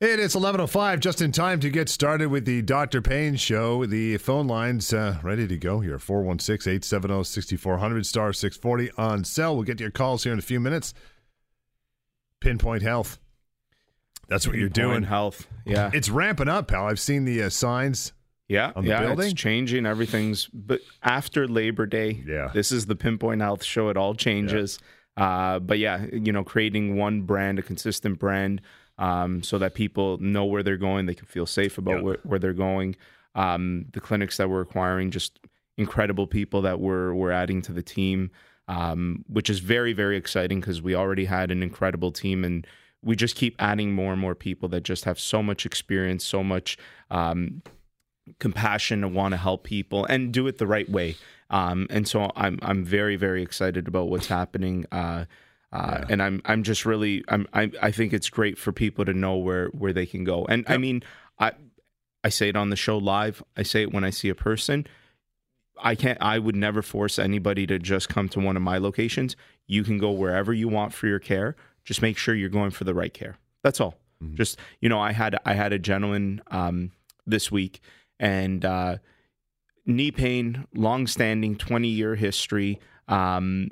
It is 11.05, just in time to get started with the Dr. Payne Show. The phone line's uh, ready to go here. 416-870-6400, star 640 on cell. We'll get to your calls here in a few minutes. Pinpoint Health. That's what you're doing. Health. Yeah. It's ramping up, pal. I've seen the uh, signs. Yeah, on the yeah, building? it's changing. Everything's but after Labor Day. Yeah. this is the Pinpoint Health show. It all changes. Uh, but yeah, you know, creating one brand, a consistent brand, um, so that people know where they're going, they can feel safe about Yeah. where, where they're going. Um, the clinics that we're acquiring, just incredible people that we're we're adding to the team, um, which is very very exciting because we already had an incredible team and. We just keep adding more and more people that just have so much experience, so much um, compassion to want to help people and do it the right way. Um, and so I'm I'm very very excited about what's happening. Uh, uh, And I'm I'm just really I'm I, I think it's great for people to know where where they can go. And I mean I I say it on the show live. I say it when I see a person. I can't. I would never force anybody to just come to one of my locations. You can go wherever you want for your care. Just make sure you're going for the right care. That's all. Just you know, I had I had a gentleman um, this week, and uh, knee pain, long-standing, twenty-year history. Um,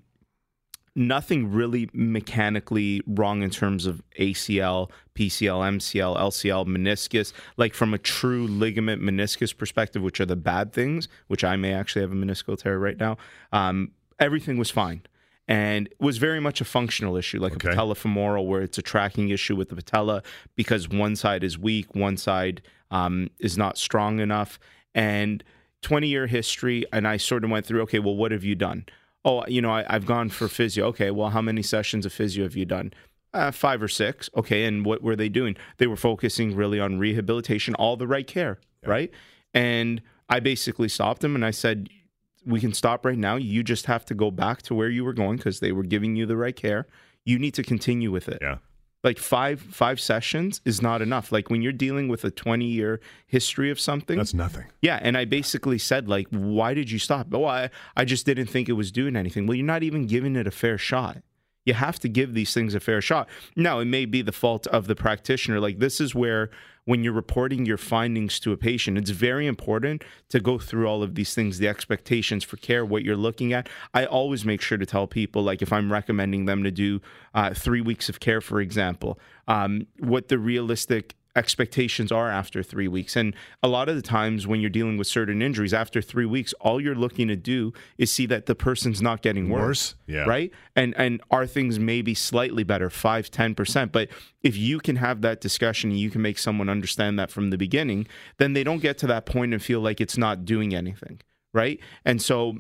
nothing really mechanically wrong in terms of ACL, PCL, MCL, LCL, meniscus, like from a true ligament meniscus perspective, which are the bad things, which I may actually have a meniscal tear right now. Um, everything was fine. And was very much a functional issue, like Okay. a patellofemoral, where it's a tracking issue with the patella because one side is weak, one side um, is not strong enough. And 20 year history, and I sort of went through, okay, well, what have you done? Oh, you know, I, I've gone for physio. Okay, well, how many sessions of physio have you done? Uh, five or six. Okay, and what were they doing? They were focusing really on rehabilitation, all the right care, right? And I basically stopped them and I said, we can stop right now. You just have to go back to where you were going because they were giving you the right care. You need to continue with it Yeah. Like five five sessions is not enough. Like when you're dealing with a 20 year history of something That's nothing. yeah and i basically said like why did you stop? Oh i, I just didn't think it was doing anything. Well you're not even giving it a fair shot. You have to give these things a fair shot. Now it may be the fault of the practitioner. Like this is where when you're reporting your findings to a patient. It's very important to go through all of these things the expectations for care what you're looking at. I always make sure to tell people like if i'm recommending them to do uh, three weeks of care for example um, what the realistic expectations are after three weeks. And a lot of the times when you're dealing with certain injuries, after three weeks, all you're looking to do is see that the person's not getting worse. Worse? Yeah. Right? And and are things maybe slightly better, five, ten percent. But if you can have that discussion and you can make someone understand that from the beginning, then they don't get to that point and feel like it's not doing anything. Right. And so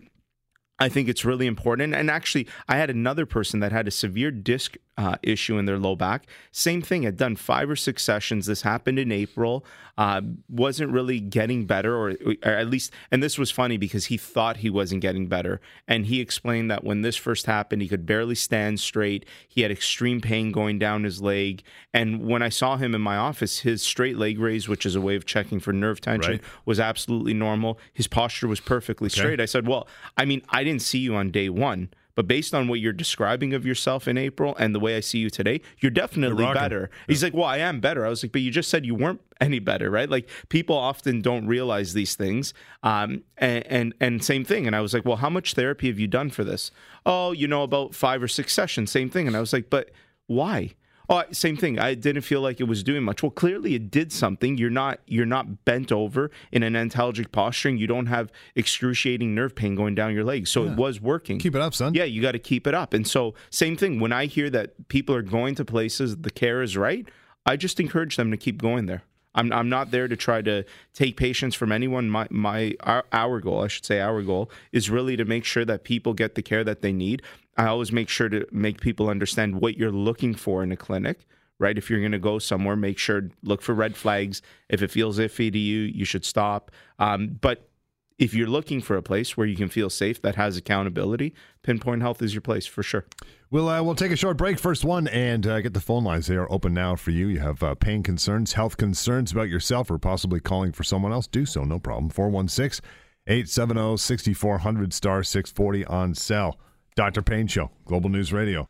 I think it's really important. And actually, I had another person that had a severe disc uh, issue in their low back. Same thing, had done five or six sessions. This happened in April. Uh, wasn't really getting better, or, or at least, and this was funny because he thought he wasn't getting better. And he explained that when this first happened, he could barely stand straight. He had extreme pain going down his leg. And when I saw him in my office, his straight leg raise, which is a way of checking for nerve tension, Right. was absolutely normal. His posture was perfectly straight. I said, Well, I mean, I didn't see you on day one, but based on what you're describing of yourself in April and the way I see you today, you're definitely You're better. He's like, Well, I am better. I was like, But you just said you weren't any better, right? Like people often don't realize these things. Um, and, and and same thing. And I was like, Well, how much therapy have you done for this? Oh, you know, about five or six sessions, same thing. And I was like, But why? Oh, same thing. I didn't feel like it was doing much. Well, clearly it did something. You're not you're not bent over in an antalgic posturing. You don't have excruciating nerve pain going down your legs. So it was working. Keep it up, son. Yeah, you got to keep it up. And so, same thing. When I hear that people are going to places, the care is right. I just encourage them to keep going there. I'm, I'm not there to try to take patients from anyone. My my our, our goal, I should say, our goal is really to make sure that people get the care that they need. I always make sure to make people understand what you're looking for in a clinic. Right, if you're going to go somewhere, make sure look for red flags. If it feels iffy to you, you should stop. Um, but if you're looking for a place where you can feel safe that has accountability, Pinpoint Health is your place for sure. We'll uh, we'll take a short break, first one, and uh, get the phone lines. They are open now for you. You have uh, pain concerns, health concerns about yourself, or possibly calling for someone else. Do so, no problem. 416 870 6400 star 640 on cell. Dr. Payne Show, Global News Radio.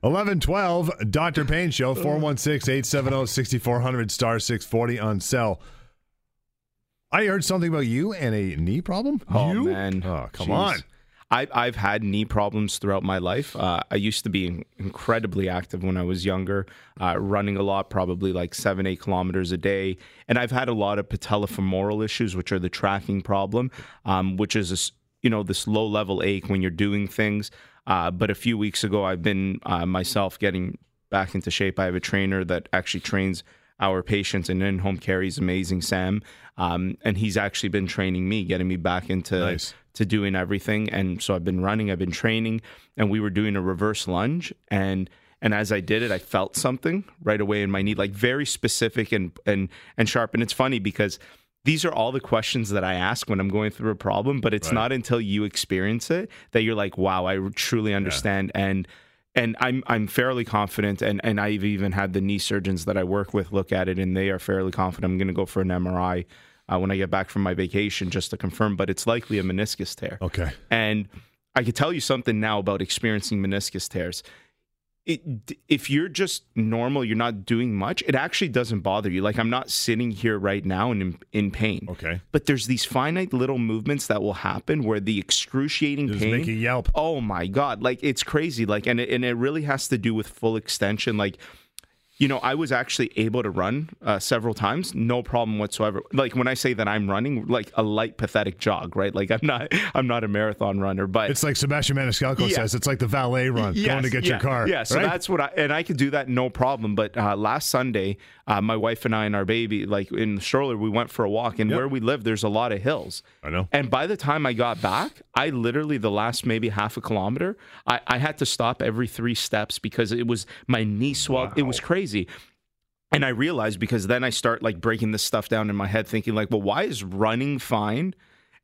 1112, Dr. Payne Show, 416 870 6400 star 640 on cell. I heard something about you and a knee problem. Oh you? man, Oh, come Jeez. on. I, I've had knee problems throughout my life. Uh, I used to be incredibly active when I was younger, uh, running a lot, probably like seven, eight kilometers a day. And I've had a lot of patellofemoral issues, which are the tracking problem, um, which is, a you know, this low level ache when you're doing things. Uh, but a few weeks ago, I've been uh, myself getting back into shape. I have a trainer that actually trains our patients and in-home care. He's amazing, Sam, um, and he's actually been training me, getting me back into Nice. to doing everything. And so I've been running, I've been training, and we were doing a reverse lunge. And and as I did it, I felt something right away in my knee, like very specific and and and sharp. And it's funny because these are all the questions that I ask when I'm going through a problem, but it's Right. not until you experience it that you're like, wow, I truly understand. And and I'm I'm fairly confident, and and I've even had the knee surgeons that I work with look at it, and they are fairly confident. I'm going to go for an MRI uh, when I get back from my vacation just to confirm, but it's likely a meniscus tear. Okay. And I could tell you something now about experiencing meniscus tears. It, if you're just normal, you're not doing much, it actually doesn't bother you. Like I'm not sitting here right now and in, in pain. Okay. But there's these finite little movements that will happen where the excruciating Just pain make you yelp. oh my god like it's crazy like and it, and it really has to do with full extension like you know i was actually able to run uh, several times no problem whatsoever like when i say that i'm running like a light pathetic jog right like i'm not i'm not a marathon runner but It's like Sebastian Maniscalco Yeah. says. It's like the valet run, going to get yeah, your car. Yeah, so right? that's what I and I could do that no problem. But uh, last Sunday, uh, my wife and I and our baby, like in the stroller, we went for a walk. And Yep. where we live, there's a lot of hills. I know. And by the time I got back, I literally the last maybe half a kilometer, I, I had to stop every three steps because it was my knee swelled. It was crazy. And I realized because then I start like breaking this stuff down in my head, thinking like, well, why is running fine?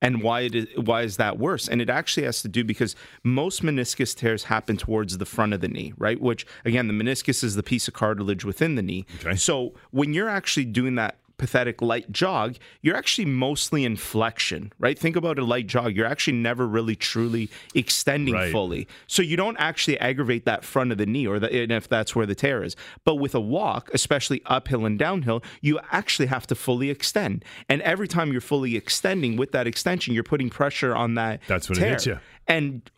And why it is, why is that worse? And it actually has to do because most meniscus tears happen towards the front of the knee, right? Which again, the meniscus is the piece of cartilage within the knee. Okay. So when you're actually doing that pathetic light jog, you're actually mostly in flexion, right? Think about a light jog. You're actually never really truly extending Right. fully. So you don't actually aggravate that front of the knee or the, and if that's where the tear is. But with a walk, especially uphill and downhill, you actually have to fully extend. And every time you're fully extending with that extension, you're putting pressure on that That's when it tear. hits you. And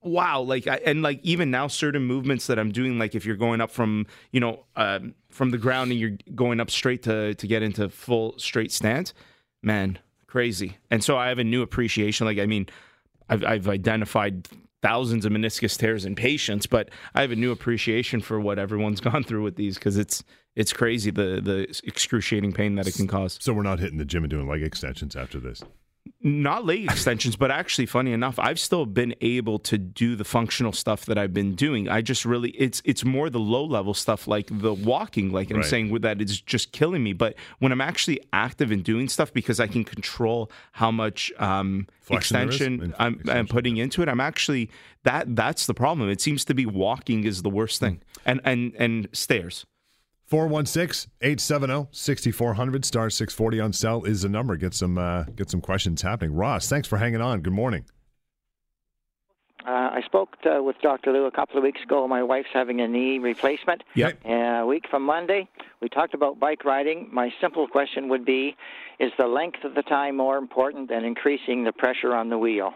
wow like I, and like even now certain movements that i'm doing like if you're going up from you know um, from the ground and you're going up straight to to get into full straight stance man crazy. And so i have a new appreciation. Like i mean i've, I've identified thousands of meniscus tears in patients but i have a new appreciation for what everyone's gone through with these because it's it's crazy the the excruciating pain that it can cause. So we're not hitting the gym and doing leg extensions after this. Not leg extensions, but actually, funny enough, I've still been able to do the functional stuff that I've been doing. I just really, it's it's more the low level stuff, like the walking, like I'm saying, with that it's just killing me. But when I'm actually active in doing stuff, because I can control how much um, Flexion there is? extension I'm, I'm extension, putting into it, I'm actually that that's the problem. It seems to be walking is the worst thing, and and and stairs. 416 870 6400 star 640 on cell is the number. Get some uh, get some questions happening. Ross, thanks for hanging on. Good morning. Uh, I spoke uh with Dr. Lou a couple of weeks ago. My wife's having a knee replacement. Yep. Uh, a week from Monday, we talked about bike riding. My simple question would be Is the length of the time more important than increasing the pressure on the wheel?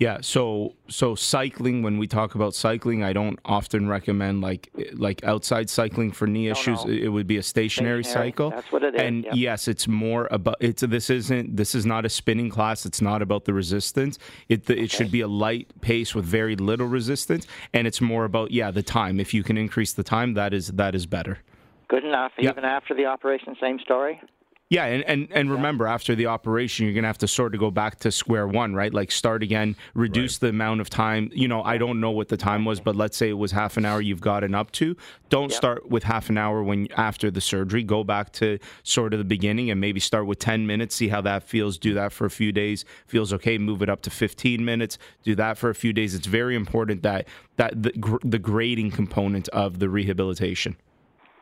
Yeah, so so cycling when we talk about cycling, I don't often recommend like like outside cycling for knee issues. no. It would be a stationary, Stationary, cycle. that's what it is, And yeah. yes, it's more about it's this isn't this is not a spinning class. It's not about the resistance. It it should be a light pace with very little resistance and it's more about yeah, the time. If you can increase the time, that is that is better. Good enough. Even after the operation, same story? Yeah, and, and, and remember, after the operation, you're going to have to sort of go back to square one, right? Like start again, reduce the amount of time. You know, I don't know what the time was, but let's say it was half an hour you've gotten up to. Don't Yep. start with half an hour when after the surgery. Go back to sort of the beginning and maybe start with 10 minutes, see how that feels. Do that for a few days. Feels okay, move it up to 15 minutes. Do that for a few days. It's very important that that the, gr- the grading component of the rehabilitation.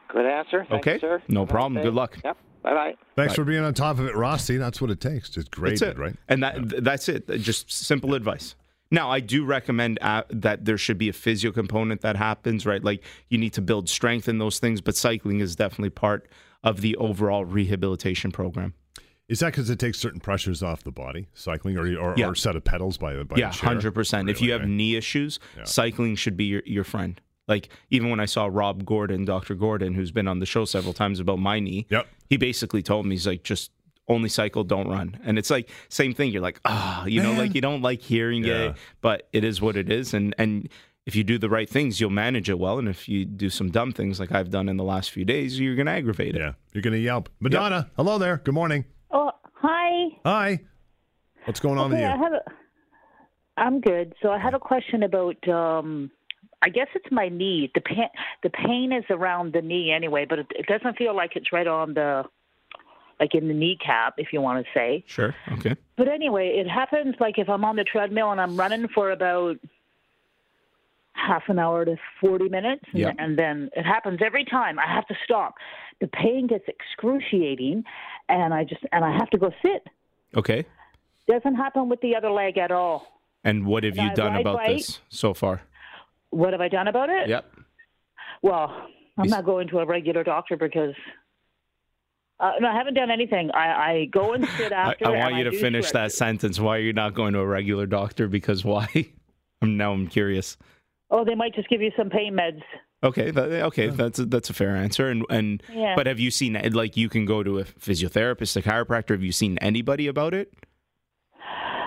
Good answer. Thank Okay. you, sir. No problem. Good luck. Yep. Bye bye. Thanks Right. for being on top of it, Rossi. That's what it takes. Just That's it, right? And that th- that's it. Just simple advice. Now, I do recommend uh, that there should be a physio component that happens, right? Like you need to build strength in those things, but cycling is definitely part of the overall rehabilitation program. Is that because it takes certain pressures off the body, cycling, or or, Yeah. or set of pedals by by yeah, hundred percent. If you have right? knee issues, Yeah. cycling should be your, your friend. Like even when I saw Rob Gordon, Dr. Gordon, who's been on the show several times about my knee, Yep. he basically told me he's like just only cycle, don't run. And it's like same thing. You're like, ah, you know, like you don't like hearing Yeah. it, but it is what it is. And and if you do the right things, you'll manage it well. And if you do some dumb things like I've done in the last few days, you're gonna aggravate it. Yeah, you're going to yelp. Madonna, hello there. Good morning. Oh, hi. Hi. What's going on Okay, I with you? have a, I'm good. So I have a question about. Um, I guess it's my knee. The pain, the pain is around the knee anyway, but it, it doesn't feel like it's right on the, like in the kneecap, if you want to say. Sure. Okay. But anyway, it happens like if I'm on the treadmill and I'm running for about half an hour to 40 minutes, and, Yeah. and then it happens every time. I have to stop. The pain gets excruciating, and I just and I have to go sit. Okay. Doesn't happen with the other leg at all. And what have you I done about bike. this so far? What have I done about it? Yep. Well, I'm not going to a regular doctor because uh, no, I haven't done anything. I, I go and sit I, after. I want and you to do finish that stretches. sentence. Why are you not going to a regular doctor? Because why? I'm now I'm curious. Oh, they might just give you some pain meds. Okay, that, okay, that's a, that's a fair answer. And and Yeah. but have you seen like you can go to a physiotherapist, a chiropractor? Have you seen anybody about it?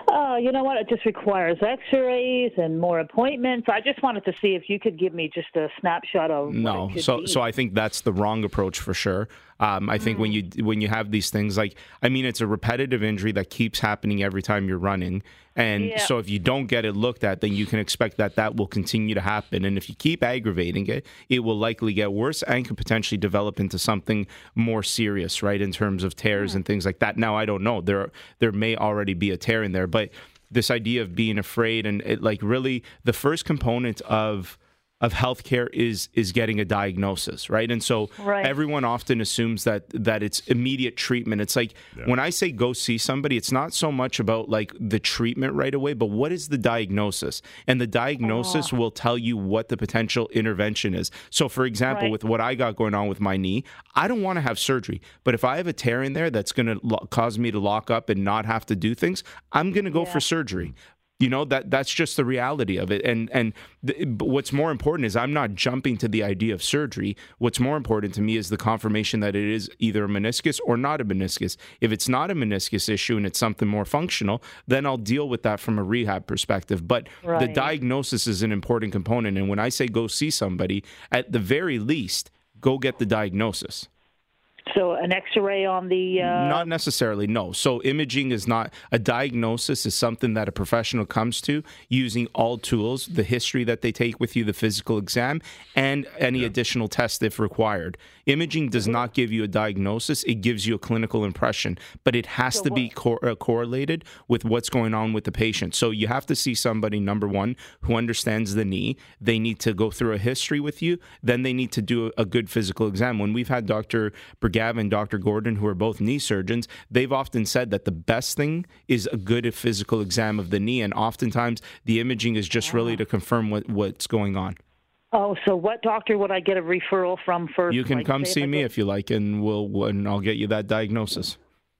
Oh, you know what? It just requires X-rays and more appointments. I just wanted to see if you could give me just a snapshot of what No, it could so be. so I think that's the wrong approach for sure. Um, I think when you Mm. when you have these things like I mean it's a repetitive injury that keeps happening every time you're running, and Yeah. so if you don't get it looked at, then you can expect that that will continue to happen. And if you keep aggravating it, it will likely get worse and could potentially develop into something more serious, right? In terms of tears and things like that. Now I don't know there there may already be a tear in there, but this idea of being afraid and it, like really the first component of of healthcare is is getting a diagnosis, right? And so Right. everyone often assumes that that it's immediate treatment. It's like when I say go see somebody, it's not so much about like the treatment right away, but what is the diagnosis? And the diagnosis will tell you what the potential intervention is. So for example, Right. with what I got going on with my knee, I don't want to have surgery, but if I have a tear in there that's going to lo- cause me to lock up and not have to do things, I'm going to go for surgery you know that that's just the reality of it. And and but what's more important is i'm not jumping to the idea of surgery. What's more important to me is the confirmation that it is either a meniscus or not a meniscus. If it's not a meniscus issue and it's something more functional then i'll deal with that from a rehab perspective. But the diagnosis is an important component. And when i say go see somebody at the very least go get the diagnosis so an X-ray on the. Uh, not necessarily, no. So imaging is not a diagnosis is something that a professional comes to using all tools, the history that they take with you, the physical exam, and any additional tests if required. Imaging does not give you a diagnosis; it gives you a clinical impression, but it has to be cor- uh, correlated with what's going on with the patient. So you have to see somebody number one who understands the knee. They need to go through a history with you. Then they need to do a good physical exam. When we've had Dr. Brigava and Dr. Gordon, who are both knee surgeons, they've often said that the best thing is a good physical exam of the knee, and oftentimes the imaging is just really to confirm what, what's going on. Oh, so what doctor would I get a referral from first? You can Like, come see me if you like, and we'll and I'll get you that diagnosis.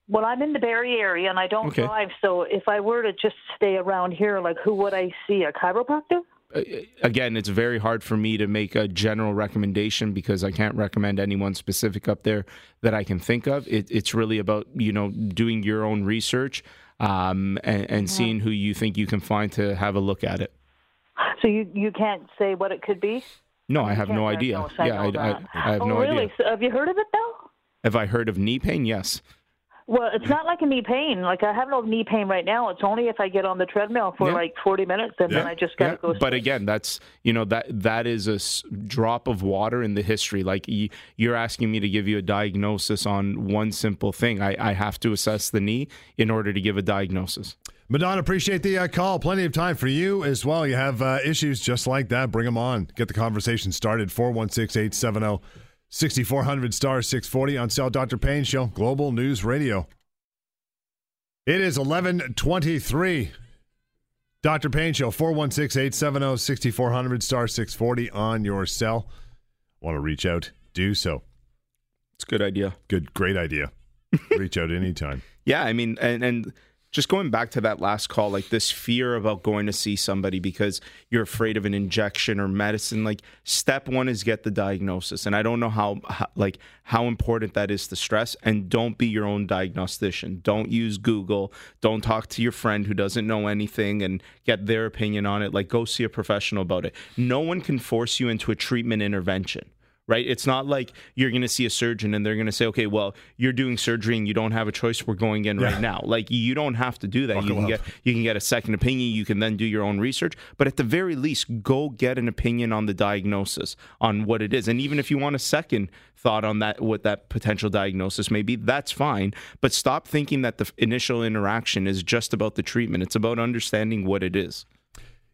Well, I'm in the Barrie area and I don't Okay. drive, so if I were to just stay around here, like who would I see? A chiropractor? Uh, again, it's very hard for me to make a general recommendation because I can't recommend anyone specific up there that I can think of. It, it's really about you know doing your own research um, and, and seeing who you think you can find to have a look at it. So you you can't say what it could be? No, I have no idea. Yeah, I, I. I have oh, no really? idea. So have you heard of it though? Have I heard of knee pain? Yes. Well, it's not like a knee pain. Like I have no knee pain right now. It's only if I get on the treadmill for Yeah. like 40 minutes and then I just got to Yeah, go. but sit. again, that's you know that that is a s- drop of water in the history. Like y- you're asking me to give you a diagnosis on one simple thing. I, I have to assess the knee in order to give a diagnosis. Madonna, appreciate the uh, call. Plenty of time for you as well. You have uh, issues just like that. Bring them on. Get the conversation started. 416 870 6400 star 640 on Sal Dr. Payne Show, Global News Radio. It is 1123. Dr. Payne Show, 416 870 6400 star 640 on your cell. Want to reach out? Do so. It's a good idea. Good, great idea. reach out anytime. Yeah, I mean, and, and just going back to that last call, like this fear about going to see somebody because you're afraid of an injection or medicine. Like step one is get the diagnosis, and I don't know how, how like how important that is to stress. And don't be your own diagnostician. Don't use Google. Don't talk to your friend who doesn't know anything and get their opinion on it. Like go see a professional about it. No one can force you into a treatment intervention right? It's not like you're going to see a surgeon and they're going to say, okay, well, you're doing surgery and you don't have a choice. We're going in yeah. right now. Like you don't have to do that. Buckle you can up. get you can get a second opinion. You can then do your own research. But at the very least, go get an opinion on the diagnosis on what it is. And even if you want a second thought on that, what that potential diagnosis may be, that's fine. But stop thinking that the initial interaction is just about the treatment. It's about understanding what it is.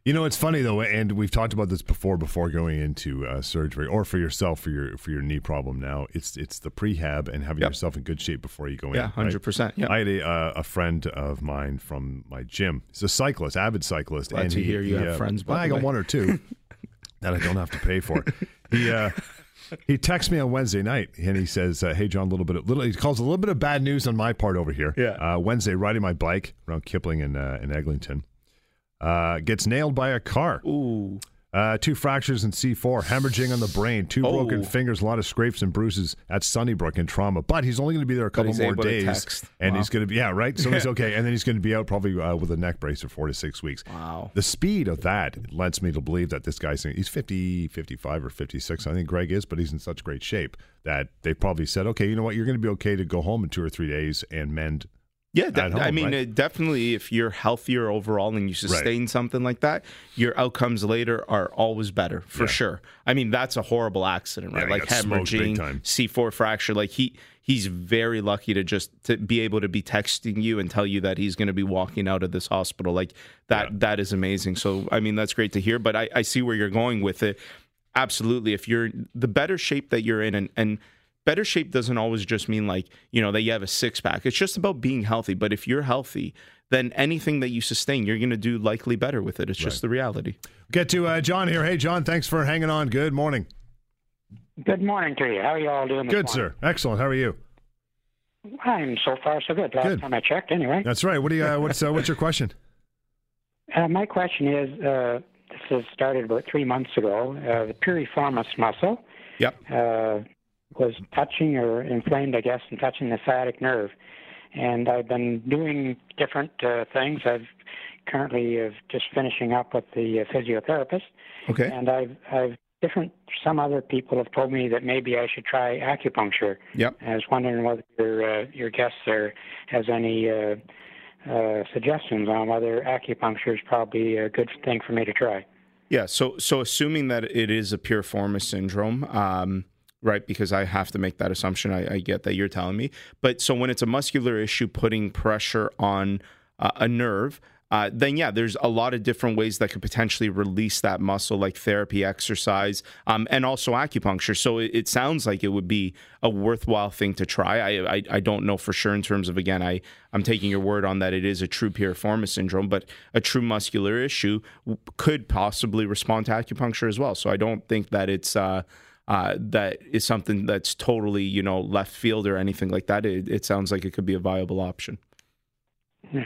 You know, it's funny though, and we've talked about this before. Before going into uh, surgery, or for yourself for your for your knee problem, now it's it's the prehab and having yep. yourself in good shape before you go in. Yeah, hundred right? percent. Yeah, I had a, uh, a friend of mine from my gym. He's a cyclist, avid cyclist. Glad and to he, hear you he, have uh, friends. I got one or two that I don't have to pay for. he uh, he texts me on Wednesday night and he says, uh, "Hey John, a little bit of little." He calls a little bit of bad news on my part over here. Yeah. Uh, Wednesday, riding my bike around Kipling and uh, in Eglinton uh, gets nailed by a car. Ooh. Uh, two fractures in C4, hemorrhaging on the brain, two oh. broken fingers, a lot of scrapes and bruises at Sunnybrook in trauma. But he's only going to be there a couple more days, and wow. he's going to be yeah right. So he's okay, and then he's going to be out probably uh, with a neck brace for four to six weeks. Wow. The speed of that lets me to believe that this guy's he's 50, 55 or fifty six. I think Greg is, but he's in such great shape that they probably said, okay, you know what, you're going to be okay to go home in two or three days and mend yeah, de- home, I mean, right? Uh, definitely if you're healthier overall and you sustain right. something like that, your outcomes later are always better for yeah. sure. I mean, that's a horrible accident, right? Yeah, like hemorrhaging, C4 fracture. Like he he's very lucky to just to be able to be texting you and tell you that he's going to be walking out of this hospital. Like that yeah. that is amazing. So I mean, that's great to hear. But I, I see where you're going with it. Absolutely, if you're the better shape that you're in, and and better shape doesn't always just mean like, you know, that you have a six pack. It's just about being healthy. But if you're healthy, then anything that you sustain, you're going to do likely better with it. It's just right. the reality. Get to uh, John here. Hey, John, thanks for hanging on. Good morning. Good morning to you. How are you all doing? Good, morning? sir. Excellent. How are you? I'm so far so good. Last good. time I checked, anyway. That's right. What do you? Uh, what's uh, what's your question? Uh, my question is: uh, This has started about three months ago. Uh, the piriformis muscle. Yep. Was touching or inflamed, I guess, and touching the sciatic nerve. And I've been doing different uh, things. I've currently uh, just finishing up with the uh, physiotherapist. Okay. And I've I've different. Some other people have told me that maybe I should try acupuncture. Yep. I was wondering whether your uh, your guest there has any. Uh, uh, suggestions on whether acupuncture is probably a good thing for me to try. Yeah, so so assuming that it is a piriformis syndrome, um, right? Because I have to make that assumption. I, I, get that you're telling me. But so when it's a muscular issue, putting pressure on uh, a nerve, uh, then yeah, there's a lot of different ways that could potentially release that muscle, like therapy, exercise, um, and also acupuncture. So it, it, sounds like it would be a worthwhile thing to try. I, I, I don't know for sure in terms of again, I I'm taking your word on that it is a true piriformis syndrome, but a true muscular issue could possibly respond to acupuncture as well. So I don't think that it's uh, uh, that is something that's totally you know left field or anything like that. It, it sounds like it could be a viable option.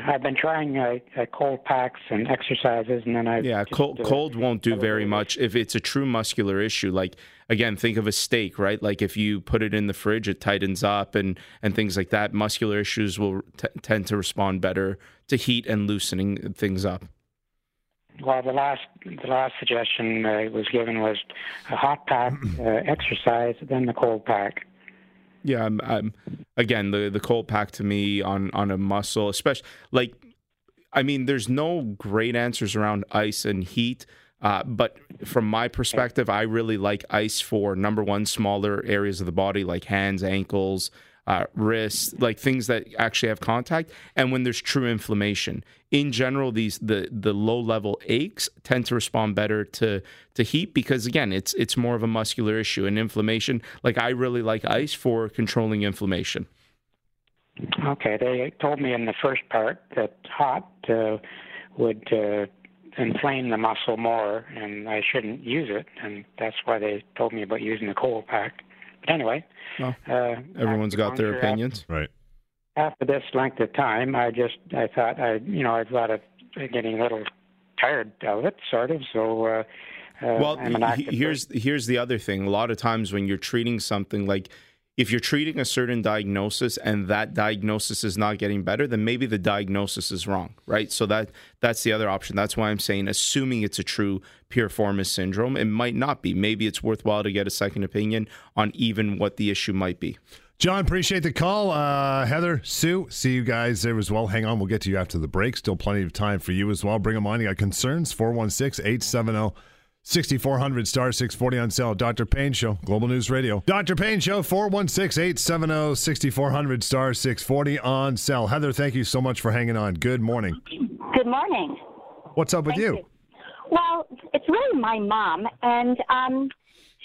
I've been trying uh, uh, cold packs and exercises, and then I yeah cold cold won't do very much if it's a true muscular issue. Like again, think of a steak, right? Like if you put it in the fridge, it tightens up and and things like that. Muscular issues will t- tend to respond better to heat and loosening things up. Well, the last the last suggestion uh, was given was a hot pack uh, exercise, then the cold pack. Yeah, I'm, I'm, again the the cold pack to me on on a muscle, especially like I mean, there's no great answers around ice and heat. Uh, but from my perspective, I really like ice for number one, smaller areas of the body like hands, ankles, uh, wrists, like things that actually have contact, and when there's true inflammation. In general, these the the low level aches tend to respond better to to heat because again, it's it's more of a muscular issue and inflammation. Like I really like ice for controlling inflammation. Okay, they told me in the first part that hot uh, would uh, inflame the muscle more, and I shouldn't use it, and that's why they told me about using the cold pack. But anyway, well, uh, everyone's got their opinions, after, right? After this length of time, I just I thought I you know I thought of getting a little tired of it, sort of. So. Uh, uh, well, here's person. here's the other thing. A lot of times when you're treating something like if you're treating a certain diagnosis and that diagnosis is not getting better, then maybe the diagnosis is wrong, right? So that that's the other option. That's why I'm saying, assuming it's a true piriformis syndrome, it might not be. Maybe it's worthwhile to get a second opinion on even what the issue might be. John, appreciate the call. Uh, Heather, Sue, see you guys there as well. Hang on, we'll get to you after the break. Still plenty of time for you as well. Bring them on. You got concerns? 416 870 6400 star 640 on sale. Dr. Payne Show, Global News Radio. Dr. Payne Show, 416 870 6400 star 640 on sale. Heather, thank you so much for hanging on. Good morning. Good morning. What's up with you? you? Well, it's really my mom, and um,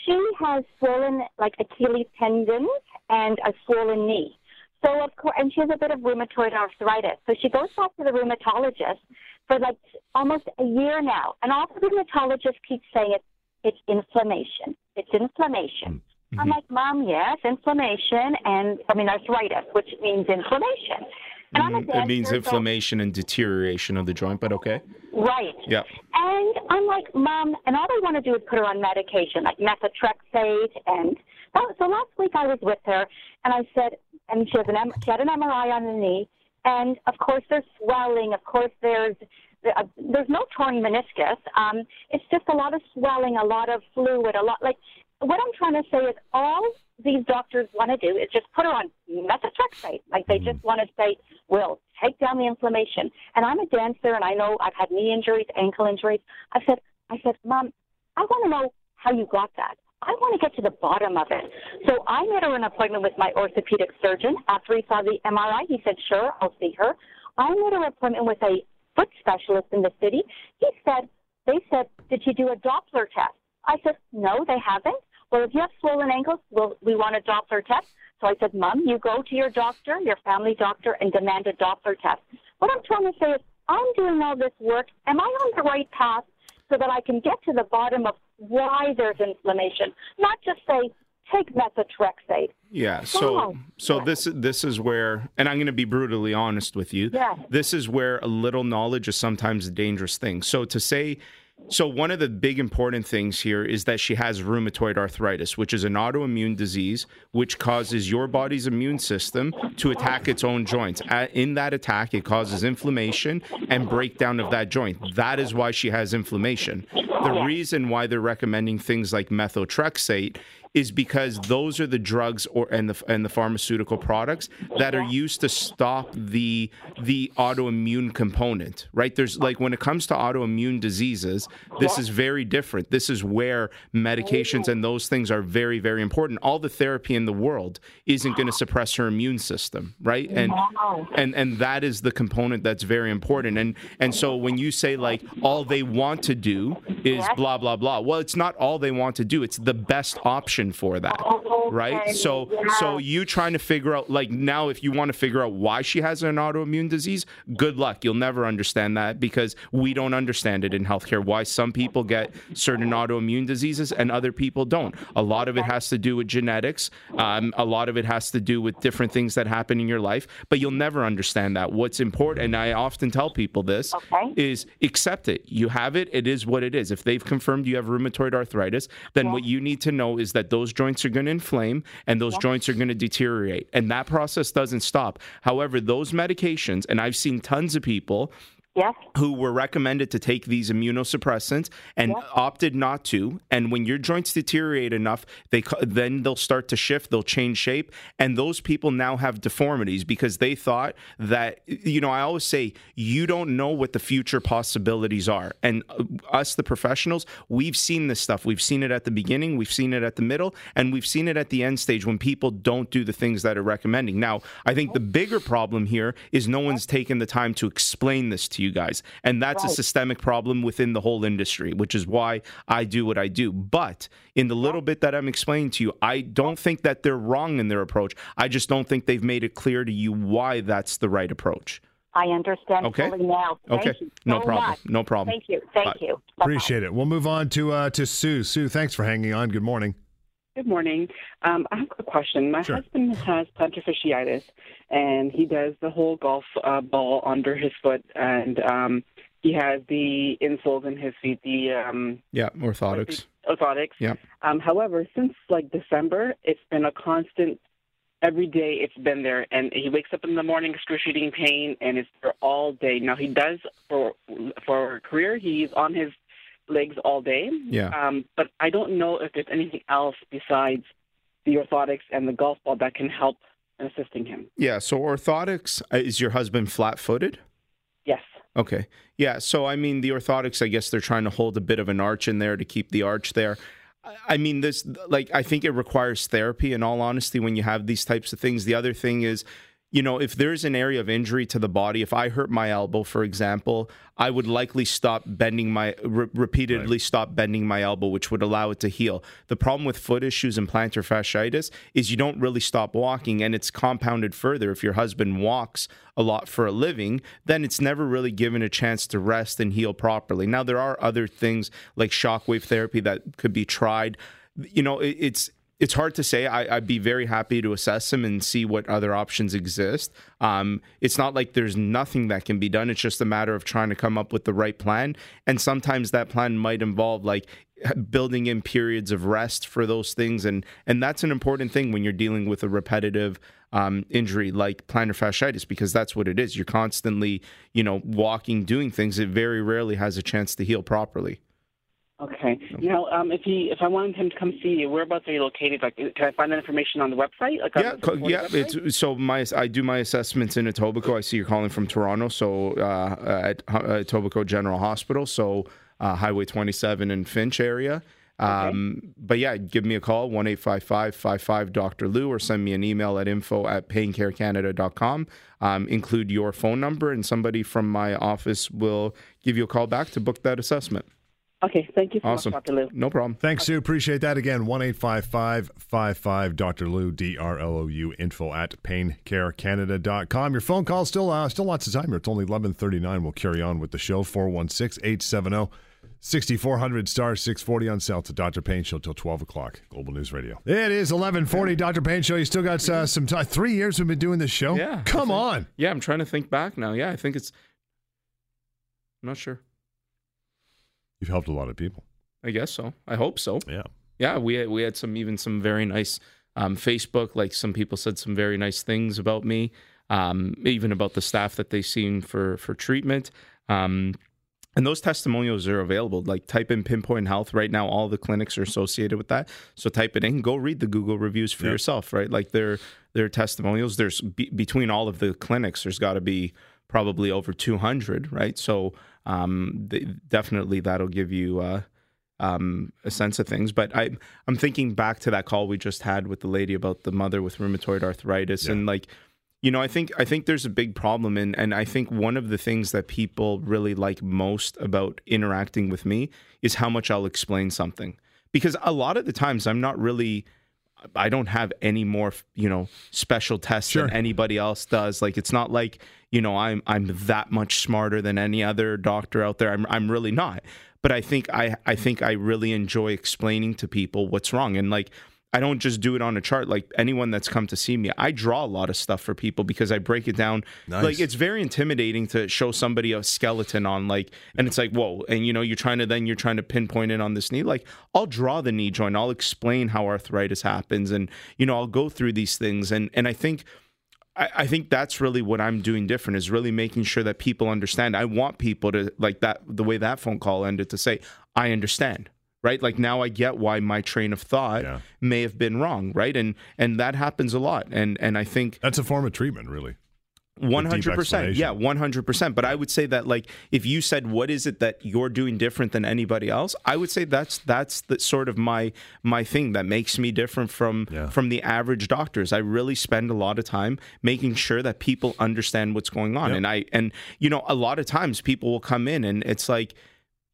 she has swollen, like Achilles tendons and a swollen knee. So, of course, and she has a bit of rheumatoid arthritis. So she goes back to the rheumatologist for like almost a year now, and all the rheumatologists keep saying it, it's inflammation. It's inflammation. Mm-hmm. I'm like, Mom, yes, inflammation, and I mean arthritis, which means inflammation. And I'm a mm, it means inflammation and deterioration of the joint, but okay. Right. Yeah. And I'm like, Mom, and all they want to do is put her on medication, like methotrexate. And so last week I was with her, and I said, and she has an she had an MRI on the knee, and of course there's swelling. Of course there's uh, there's no torn meniscus. Um, it's just a lot of swelling, a lot of fluid, a lot like what I'm trying to say is all these doctors want to do is just put her on methotrexate. Like they just mm-hmm. want to say, "We'll take down the inflammation." And I'm a dancer, and I know I've had knee injuries, ankle injuries. I said, "I said, Mom, I want to know how you got that. I want to get to the bottom of it. So I made her an appointment with my orthopedic surgeon after he saw the MRI. He said, sure, I'll see her. I made her an appointment with a foot specialist in the city. He said, they said, did you do a Doppler test? I said, no, they haven't. Well, if you have swollen ankles, well, we want a Doppler test. So I said, Mom, you go to your doctor, your family doctor, and demand a Doppler test. What I'm trying to say is, I'm doing all this work. Am I on the right path so that I can get to the bottom of why there's inflammation, not just say take methotrexate. Yeah. So so this this is where, and I'm going to be brutally honest with you. Yeah. This is where a little knowledge is sometimes a dangerous thing. So to say so, one of the big important things here is that she has rheumatoid arthritis, which is an autoimmune disease which causes your body's immune system to attack its own joints. In that attack, it causes inflammation and breakdown of that joint. That is why she has inflammation. The reason why they're recommending things like methotrexate is because those are the drugs or and the and the pharmaceutical products that are used to stop the the autoimmune component right? There's like when it comes to autoimmune diseases this is very different. This is where medications and those things are very very important. All the therapy in the world isn't going to suppress her immune system right? And and and that is the component that's very important. And and so when you say like all they want to do is blah blah blah well it's not all they want to do. It's the best option option for that, oh, right? So, yeah. so you trying to figure out like now, if you want to figure out why she has an autoimmune disease, good luck. You'll never understand that because we don't understand it in healthcare. Why some people get certain autoimmune diseases and other people don't. A lot of it has to do with genetics. Um, a lot of it has to do with different things that happen in your life. But you'll never understand that. What's important, and I often tell people this, okay. is accept it. You have it. It is what it is. If they've confirmed you have rheumatoid arthritis, then yeah. what you need to know is that those joints are going to inflame and those joints are going to deteriorate. And that process doesn't stop. However, those medications, and I've seen tons of people yes. who were recommended to take these immunosuppressants and yes. opted not to. And when your joints deteriorate enough, they then they'll start to shift, they'll change shape, and those people now have deformities because they thought that you know I always say you don't know what the future possibilities are. And uh, us the professionals, we've seen this stuff. We've seen it at the beginning, we've seen it at the middle, and we've seen it at the end stage when people don't do the things that are recommending. Now, I think the bigger problem here is no one's taken the time to explain this to you guys. And that's right. a systemic problem within the whole industry, which is why I do what I do. But in the little bit that I'm explaining to you, I don't think that they're wrong in their approach. I just don't think they've made it clear to you why that's the right approach. I understand Okay. fully now. Thank Okay. you No problem. much. No problem. Thank you. Thank Bye. you. Bye-bye. Appreciate it. We'll move on to uh, to Sue. Sue, thanks for hanging on. Good morning. Good morning. Um, I have a question. My Sure. husband has plantar fasciitis, and he does the whole golf uh, ball under his foot, and um, he has the insoles in his feet, the um, Yeah, orthotics. orthotics. Yeah. Um, however, since like December, it's been a constant. Every day it's been there, and he wakes up in the morning excruciating pain, and it's there all day. Now he does for for a career. He's on his legs all day. Yeah. Um, but I don't know if there's anything else besides the orthotics and the golf ball that can help in assisting him. Yeah. So orthotics uh, is your husband flat-footed? Yes. Okay. Yeah. So, I mean, the orthotics, I guess they're trying to hold a bit of an arch in there to keep the arch there. I- I mean, this, like, I think it requires therapy in all honesty when you have these types of things. The other thing is, you know, if there's an area of injury to the body, if I hurt my elbow, for example, I would likely stop bending my, re- repeatedly stop bending my elbow, which would allow it to heal. The problem with foot issues and plantar fasciitis is you don't really stop walking, and it's compounded further. If your husband walks a lot for a living, then it's never really given a chance to rest and heal properly. Now, there are other things like shockwave therapy that could be tried. You know, it, it's it's hard to say. I, I'd be very happy to assess him and see what other options exist. Um, it's not like there's nothing that can be done. It's just a matter of trying to come up with the right plan. And sometimes that plan might involve like building in periods of rest for those things, and and that's an important thing when you're dealing with a repetitive um, injury like plantar fasciitis because that's what it is. You're constantly, you know, walking, doing things. It very rarely has a chance to heal properly. Okay. Now, um, if he, if I wanted him to come see you, whereabouts are you located? Like, can I find that information on the website? Like, yeah, the yeah. website? It's so my I do my assessments in Etobicoke. I see you're calling from Toronto, so uh, at uh, Etobicoke General Hospital, so uh, Highway 27 in Finch area. Um, But yeah, give me a call one eight five five five five Dr. Lou or send me an email at info at paincarecanada.com. Um, include your phone number, and somebody from my office will give you a call back to book that assessment. Okay. Thank you so Awesome. much, Dr. Lou. No problem. Thanks, Sue. Appreciate that. Again, 1 55 Dr. Lou, D R L O U, info at paincarecanada.com. Your phone call still uh, still lots of time here. It's only 1139. We'll carry on with the show. 416 870 6400 star 640 on sale to Dr. Payne Show till 12 o'clock. Global News Radio. It is 1140. Dr. Payne Show. You still got uh, some time. Three years we've been doing this show. Yeah, Come think- on. Yeah, I'm trying to think back now. Yeah, I think it's. I'm not sure. You've helped a lot of people. I guess so. I hope so. Yeah. Yeah, we had, we had some even some very nice um, Facebook. Like some people said some very nice things about me, um, even about the staff that they seen for for treatment. Um, and those testimonials are available. Like type in Pinpoint Health right now. All the clinics are associated with that. So type it in. Go read the Google reviews for Yeah. yourself. Right, like their their testimonials. There's be, between all of the clinics. There's got to be probably over 200. Right. So um, they, definitely that'll give you. Uh, um, a sense of things. But I, I'm thinking back to that call we just had with the lady about the mother with rheumatoid arthritis, Yeah. and like, you know, I think I think there's a big problem, and and I think one of the things that people really like most about interacting with me is how much I'll explain something, because a lot of the times I'm not really. I don't have any more, you know, special tests Sure. than anybody else does. Like it's not like, you know, I'm I'm that much smarter than any other doctor out there. I'm I'm really not. But I think I I think I really enjoy explaining to people what's wrong. And like I don't just do it on a chart. Like anyone that's come to see me, I draw a lot of stuff for people because I break it down. Nice. Like it's very intimidating to show somebody a skeleton on like, and it's like, whoa. And you know, you're trying to then you're trying to pinpoint it on this knee. Like I'll draw the knee joint. I'll explain how arthritis happens, and you know, I'll go through these things. And and I think. I, I think that's really what I'm doing different is really making sure that people understand. I want people to like that the way that phone call ended to say, I understand. Right. Like now I get why my train of thought Yeah. may have been wrong. Right. And and that happens a lot. And and I think That's a form of treatment, really. one hundred percent. Yeah, one hundred percent. But I would say that like if you said what is it that you're doing different than anybody else, I would say that's that's the sort of my my thing that makes me different from Yeah. from the average doctors. I really spend a lot of time making sure that people understand what's going on. Yep. And I and you know, a lot of times people will come in and it's like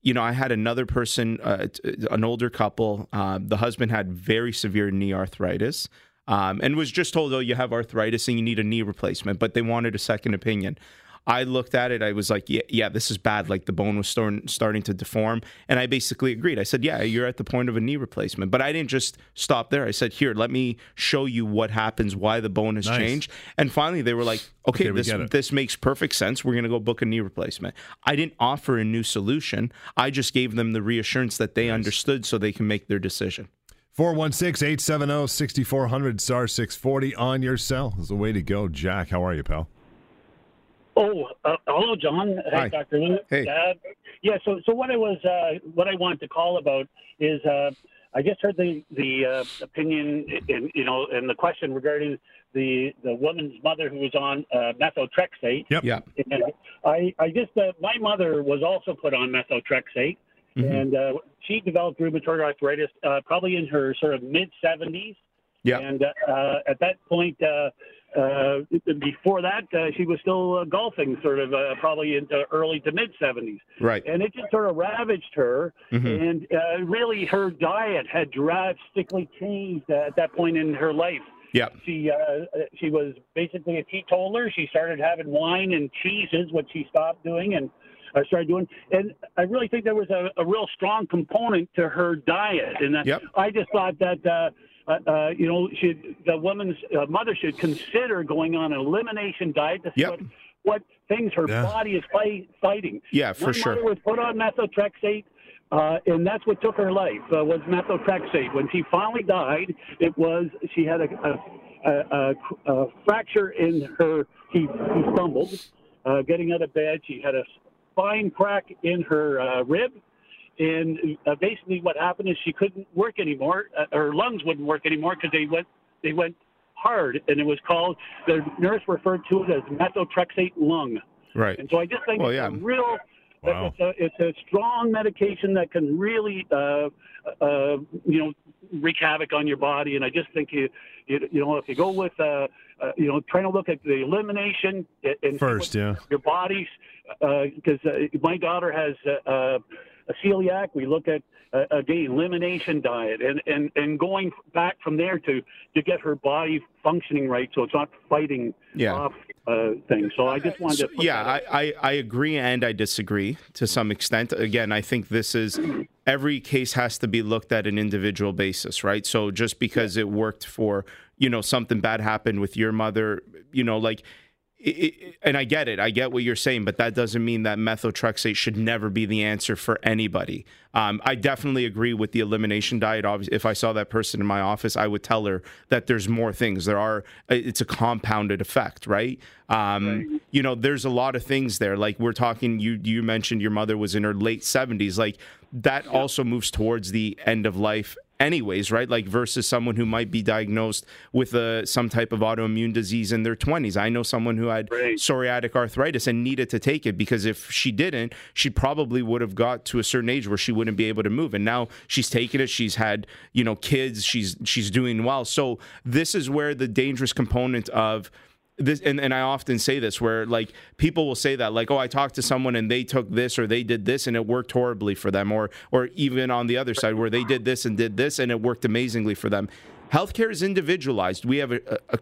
you know, I had another person, uh, an older couple. Uh, the husband had very severe knee arthritis um, and was just told, oh, you have arthritis and you need a knee replacement, but they wanted a second opinion. I looked at it. I was like, yeah, yeah, this is bad. Like the bone was starting starting to deform, and I basically agreed. I said, yeah, you're at the point of a knee replacement. But I didn't just stop there. I said, here, let me show you what happens, why the bone has Nice. changed. And finally, they were like, okay, Okay, this this makes perfect sense. We're gonna go book a knee replacement. I didn't offer a new solution. I just gave them the reassurance that they understood, so they can make their decision. 416 870 6400 star 640 on your cell is the way to go. Jack, how are you, pal? Oh, uh, hello, John. Hi. Hey, Dr. Lewis. Hey. Uh, yeah. So, so what I was, uh, what I wanted to call about is, uh, I just heard the the uh, opinion, in, you know, and the question regarding the the woman's mother who was on uh, methotrexate. Yep. Yeah. And I, I just, uh, my mother was also put on methotrexate, Mhm. and uh, she developed rheumatoid arthritis uh, probably in her sort of mid 70s. Yeah. And uh, at that point, uh, before that, uh, she was still uh, golfing, sort of uh, probably into early to mid 70s. Right. And it just sort of ravaged her. Mhm. And uh, really, her diet had drastically changed at that point in her life. Yeah. She uh, she was basically a teetotaler. She started having wine and cheeses, which she stopped doing, and uh, started doing. And I really think there was a, a real strong component to her diet. And uh, Yep. I just thought that. Uh, uh, you know, should the woman's uh, mother should consider going on an elimination diet to see Yep. what, what things her Yeah. body is fight, fighting. Yeah, for My sure. mother was put on methotrexate, uh, and that's what took her life uh, was methotrexate. When she finally died, it was she had a, a, a, a, fracture in her. She, she stumbled uh, getting out of bed. She had a spine crack in her uh, rib. And uh, basically, what happened is she couldn't work anymore. Uh, her lungs wouldn't work anymore because they went they went hard, and it was called. The nurse referred to it as methotrexate lung. Right. And so I just think Well, it's yeah. a real, Wow. it's, a, it's a strong medication that can really, uh, uh, you know, wreak havoc on your body. And I just think you, you, you know, if you go with, uh, uh, you know, trying to look at the elimination and First, yeah. your body's, because uh, my daughter has uh, uh, a celiac. We look at uh, again elimination diet and, and and going back from there to to get her body functioning right, so it's not fighting Yeah. off uh, things. So I just wanted to. yeah, I, I, I agree and I disagree to some extent. Again, I think this is every case has to be looked at an individual basis, right? So just because it worked for, you know, something bad happened with your mother, you know, like, it, it, and I get it, I get what you're saying, but that doesn't mean that methotrexate should never be the answer for anybody. Um, I definitely agree with the elimination diet. Obviously, if I saw that person in my office, I would tell her that there's more things. There are, it's a compounded effect, right? Um, You know, there's a lot of things there. Like we're talking, you you mentioned your mother was in her late 70s. Like that also moves towards the end of life anyways right? Like versus someone who might be diagnosed with a, some type of autoimmune disease in their 20s i know someone who had Right. psoriatic arthritis and needed to take it because if she didn't she probably would have got to a certain age where she wouldn't be able to move. And now she's taken it. She's had you know kids. She's she's doing well. So this is where the dangerous component of this and, and I often say this where like people will say that like oh I talked to someone and they took this or they did this and it worked horribly for them or or even on the other side where they did this and did this and it worked amazingly for them. Healthcare is individualized. We have a, a, a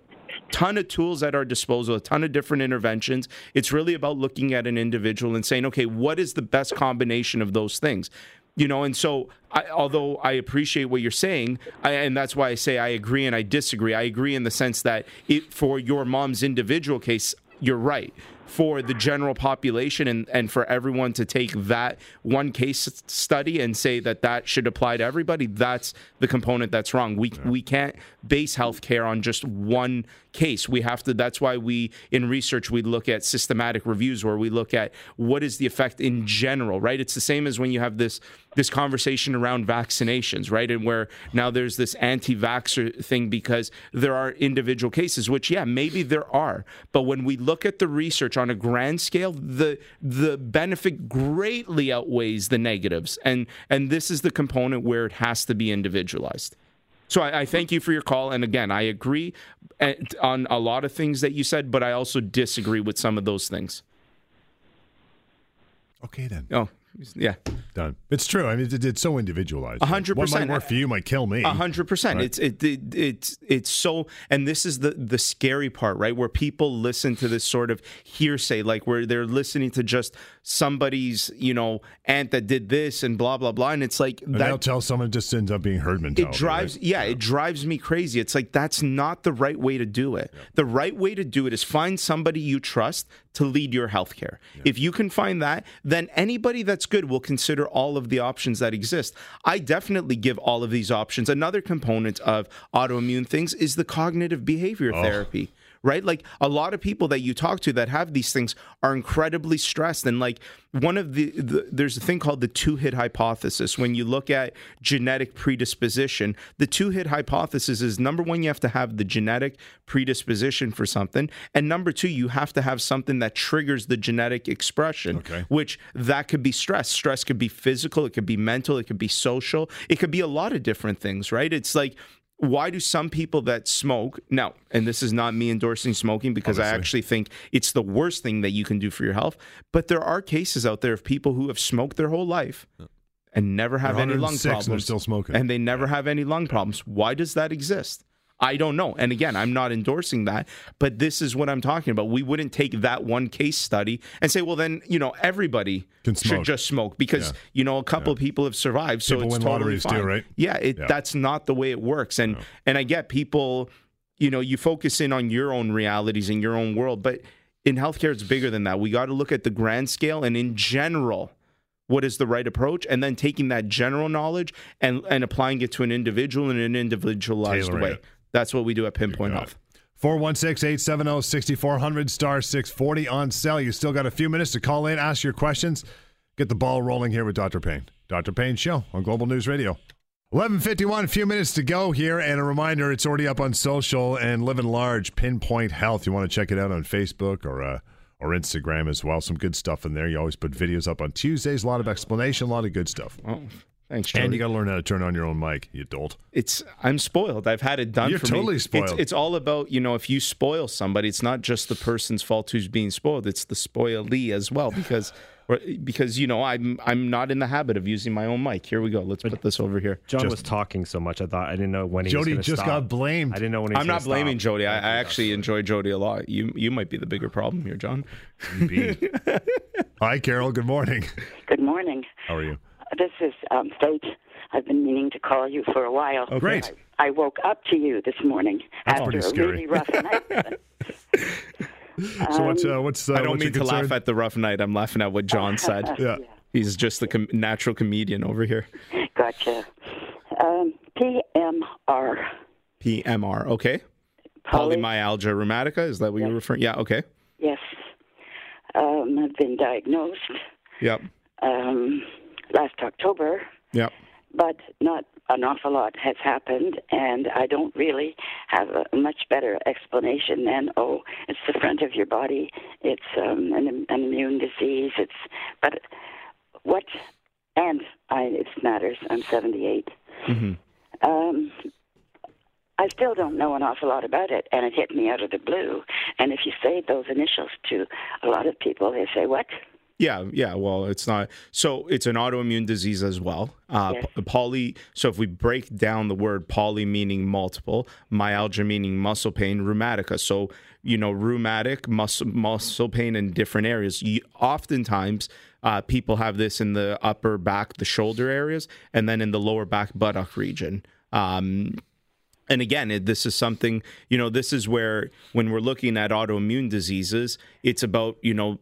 ton of tools at our disposal, a ton of different interventions. It's really about looking at an individual and saying, okay, what is the best combination of those things? You know, and so I, although I appreciate what you're saying, I, and that's why I say I agree and I disagree. I agree in the sense that it, for your mom's individual case, you're right. For the general population and, and for everyone to take that one case study and say that that should apply to everybody, that's the component that's wrong. We we can't base healthcare on just one case. We have to. That's why we in research we look at systematic reviews where we look at what is the effect in general. Right. It's the same as when you have this this conversation around vaccinations, right? And where now there's this anti-vaxxer thing because there are individual cases, which yeah, maybe there are, but when we look at the research on a grand scale, the the benefit greatly outweighs the negatives, and and this is the component where it has to be individualized. So I, I thank you for your call, and again, I agree eh, on a lot of things that you said, but I also disagree with some of those things. Okay, then. Oh, yeah. Done. It's true. I mean, it, it's so individualized. Hundred What might work for you might kill me. Hundred percent. It's it, it it's it's so, and this is the the scary part, right? Where people listen to this sort of hearsay, like where they're listening to just somebody's, you know, aunt that did this and blah blah blah, and it's like And they'll tell someone it just ends up being herd It mentality. drives, right? yeah, it drives me crazy. It's like that's not the right way to do it. The right way to do it is find somebody you trust to lead your healthcare. If you can find that, then anybody that's good We'll consider all of the options that exist. I definitely give all of these options. Another component of autoimmune things is the cognitive behavior therapy. Right? Like a lot of people that you talk to that have these things are incredibly stressed. And like one of the, the there's a thing called the two hit hypothesis. When you look at genetic predisposition, the two hit hypothesis is number one, you have to have the genetic predisposition for something. And number two, you have to have something that triggers the genetic expression, Okay. which that could be stress. Stress could be physical, it could be mental, it could be social, it could be a lot of different things, right? It's like, why do some people that smoke now and this is not me endorsing smoking because i actually think it's the worst thing that you can do for your health but there are cases out there of people who have smoked their whole life and never have any lung 106 and they're still smoking. and they never have any lung problems. Why does that exist i don't know. And again i'm not endorsing that but this is what i'm talking about. We wouldn't take that one case study and say well then you know everybody Can should just smoke because Yeah. you know a couple of people have survived so People it's totally lotteries too, right? yeah, it, Yeah. that's not the way it works. And and i get people you know you focus in on your own realities in your own world but in healthcare it's bigger than that. We got to look at the grand scale and in general what is the right approach? And then taking that general knowledge and and applying it to an individual in an individualized Tailoring way. it. That's what we do at pinpoint health 416 870 6400 star 640 on sale. You still got a few minutes to call in, ask your questions, get the ball rolling here with Dr. Payne. Dr. Payne Show on Global News Radio. 1151, a few minutes to go here, and a reminder it's already up on social and Living Large Pinpoint Health. You want to check it out on Facebook or uh, or Instagram as well. Some good stuff in there. You always put videos up on Tuesdays, a lot of explanation, a lot of good stuff. oh thanks John. And you got to learn how to turn on your own mic, you dolt. it's I'm spoiled. I've had it done You're for totally me. spoiled. It's, it's all about you know if you spoil somebody, it's not just the person's fault who's being spoiled. It's the spoilee as well because because you know I'm I'm not in the habit of using my own mic. Here we go. Let's put this over here. John Just- was talking so much, I thought I didn't know when he Jody was just stop. got blamed. I didn't know when he. I'm not blaming stop. Jody. I, I actually enjoy Jody a lot. You you might be the bigger problem here, John. Hi, Carol. Good morning. Good morning. How are you? This is um, Faith. I've been meaning to call you for a while. Oh, great. I woke up to you this morning That's after pretty a scary. really rough night. So what's uh, what's uh, I don't what's mean to concern? laugh at the rough night. I'm laughing at what John said. Yeah. He's just the com- natural comedian over here. Gotcha. Um, PMR. PMR. Okay. Poly- Polymyalgia rheumatica. Is that what you're referring? Yeah. Okay. Yes. Um, I've been diagnosed Yep. um, last October, Yep. but not an awful lot has happened, and I don't really have a much better explanation than oh, it's the front of your body, it's um, an, an immune disease, it's but what and I it matters. I'm 78. Mhm. Um, I still don't know an awful lot about it, and it hit me out of the blue. And if you say those initials to a lot of people, they say, "What?" Yeah, yeah. Well, it's not. So it's an autoimmune disease as well. Uh, Yes. Poly. So if we break down the word poly, meaning multiple, myalgia meaning muscle pain, rheumatica. So you know, rheumatic muscle muscle pain in different areas. You, oftentimes, uh, people have this in the upper back, the shoulder areas, and then in the lower back buttock region. Um, and again, it, this is something, you know, this is where when we're looking at autoimmune diseases, it's about, you know,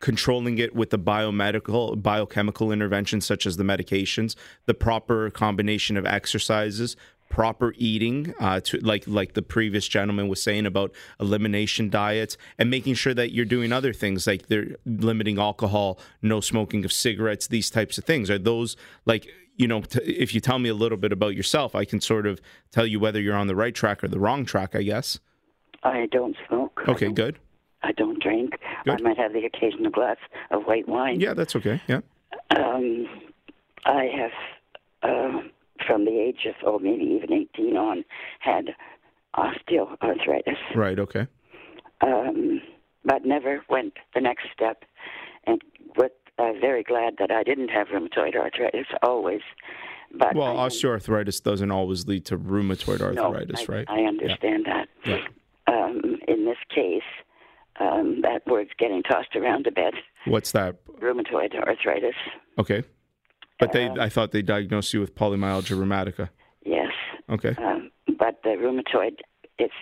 controlling it with the biomedical, biochemical interventions such as the medications, the proper combination of exercises, proper eating, uh, to like like the previous gentleman was saying about elimination diets, and making sure that you're doing other things like they're limiting alcohol, no smoking of cigarettes, these types of things. Are those like you know, t- if you tell me a little bit about yourself, I can sort of tell you whether you're on the right track or the wrong track, I guess. I don't smoke. Okay, good. I don't drink. Good. I might have the occasional glass of white wine. Yeah, that's okay. Yeah. Um, I have, uh, from the age of oh maybe even 18 on, had osteoarthritis, Right. Okay. um, but never went the next step. And with uh, very glad that I didn't have rheumatoid arthritis always. But well, I, osteoarthritis doesn't always lead to rheumatoid arthritis, no, I, right? I understand that. Yeah. Um, in this case, um, that word's getting tossed around a bit. What's that? Rheumatoid arthritis. Okay. But they, Um, I thought they diagnosed you with polymyalgia rheumatica. Yes. Okay. Um, but the rheumatoid, it's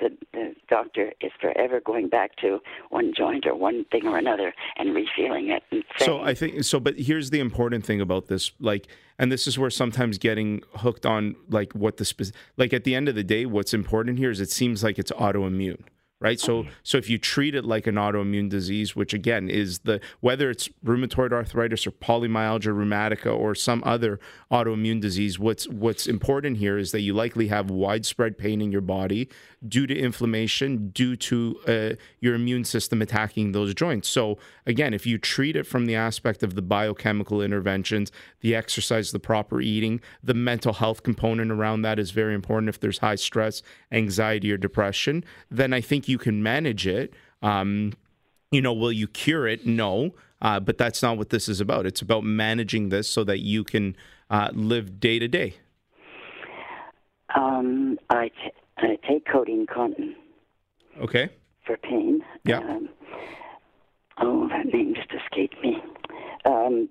the, the doctor is forever going back to one joint or one thing or another and refeeling it. And So I think so, but here's the important thing about this, like, and this is where sometimes getting hooked on like what the spec- like at the end of the day, what's important here is it seems like it's autoimmune, right? So so if you treat it like an autoimmune disease, which again is the whether it's rheumatoid arthritis or polymyalgia rheumatica or some other autoimmune disease, what's what's important here is that you likely have widespread pain in your body due to inflammation, due to uh, your immune system attacking those joints. So again, if you treat it from the aspect of the biochemical interventions, the exercise, the proper eating, the mental health component around that is very important. If there's high stress, anxiety, or depression, then I think you can manage it. Um, you know, will you cure it? No. Uh, but that's not what this is about. It's about managing this so that you can uh, live day to day. um, I, t- I take codeine Contin Okay. for pain. Yeah. Um, oh, that name just escaped me. Um,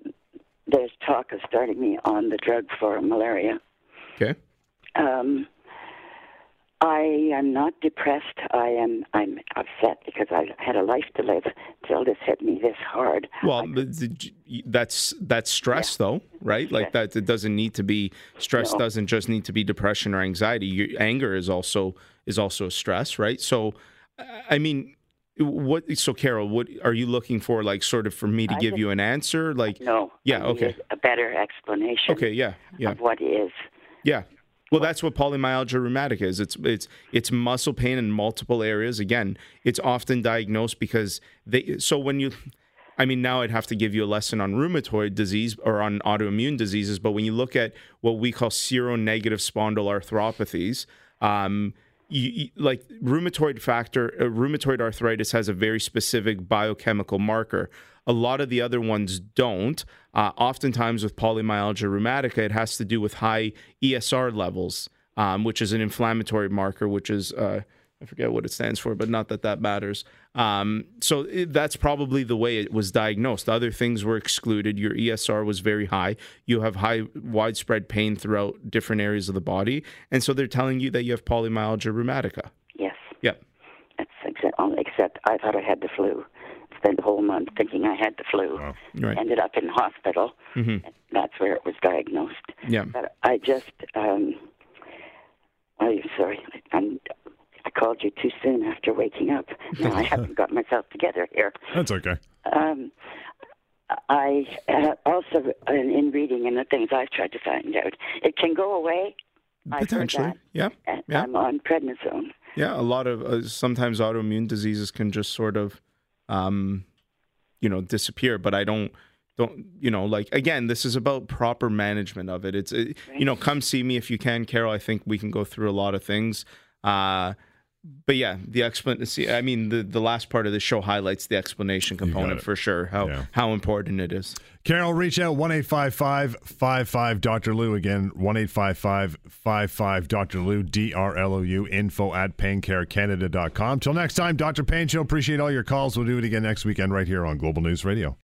there's talk of starting me on the drug for malaria. Okay. Um, I am not depressed. I am. I'm upset because I had a life to live till this hit me this hard. Well, that's that's stress, though, right? Like that. It doesn't need to be stress. No. Doesn't just need to be depression or anxiety. Your anger is also is also a stress, right? So, I mean, what? So, Carol, what are you looking for? Like, sort of, for me to I give you an answer? Like, No. Yeah. Okay. A better explanation. Okay. Yeah. Yeah. Of what is. Yeah. Well, that's what polymyalgia rheumatica is. It's it's it's muscle pain in multiple areas. Again, it's often diagnosed because they. So when you, I mean, now I'd have to give you a lesson on rheumatoid disease or on autoimmune diseases. But when you look at what we call seronegative spondyloarthropathies, um, you, you- like rheumatoid factor, uh, rheumatoid arthritis has a very specific biochemical marker. A lot of the other ones don't. Uh, oftentimes with polymyalgia rheumatica, it has to do with high ESR levels, um, which is an inflammatory marker, which is uh, I forget what it stands for, but not that that matters. Um, so it, that's probably the way it was diagnosed. Other things were excluded. Your ESR was very high. You have high widespread pain throughout different areas of the body, and so they're telling you that you have polymyalgia rheumatica. Yes. Yep. That's except, except I thought I had the flu. Spent a whole month thinking I had the flu. Right. Ended up in hospital. hmm That's where it was diagnosed. Yeah. But I just, um, I'm sorry. I'm, I called you too soon after waking up. Now I haven't got myself together here. That's okay. Um, I uh, also, in, in reading and the things I've tried to find out, it can go away. Potentially. Yeah. Yeah. I'm on prednisone. Yeah, a lot of uh, sometimes autoimmune diseases can just sort of, um, you know, disappear. But I don't, don't you know, like again, this is about proper management of it. It's, it, you know, come see me if you can, Carol. I think we can go through a lot of things. Uh, but yeah, the explanation. I mean, the the last part of the show highlights the explanation component for sure. How how important it is. Carol, reach out 1 55 Dr. Lou. Again, 1 55 Dr. Lou, D R L O U, info at paincarecanada.com. Till next time, Dr. Payne Show. Appreciate all your calls. We'll do it again next weekend right here on Global News Radio.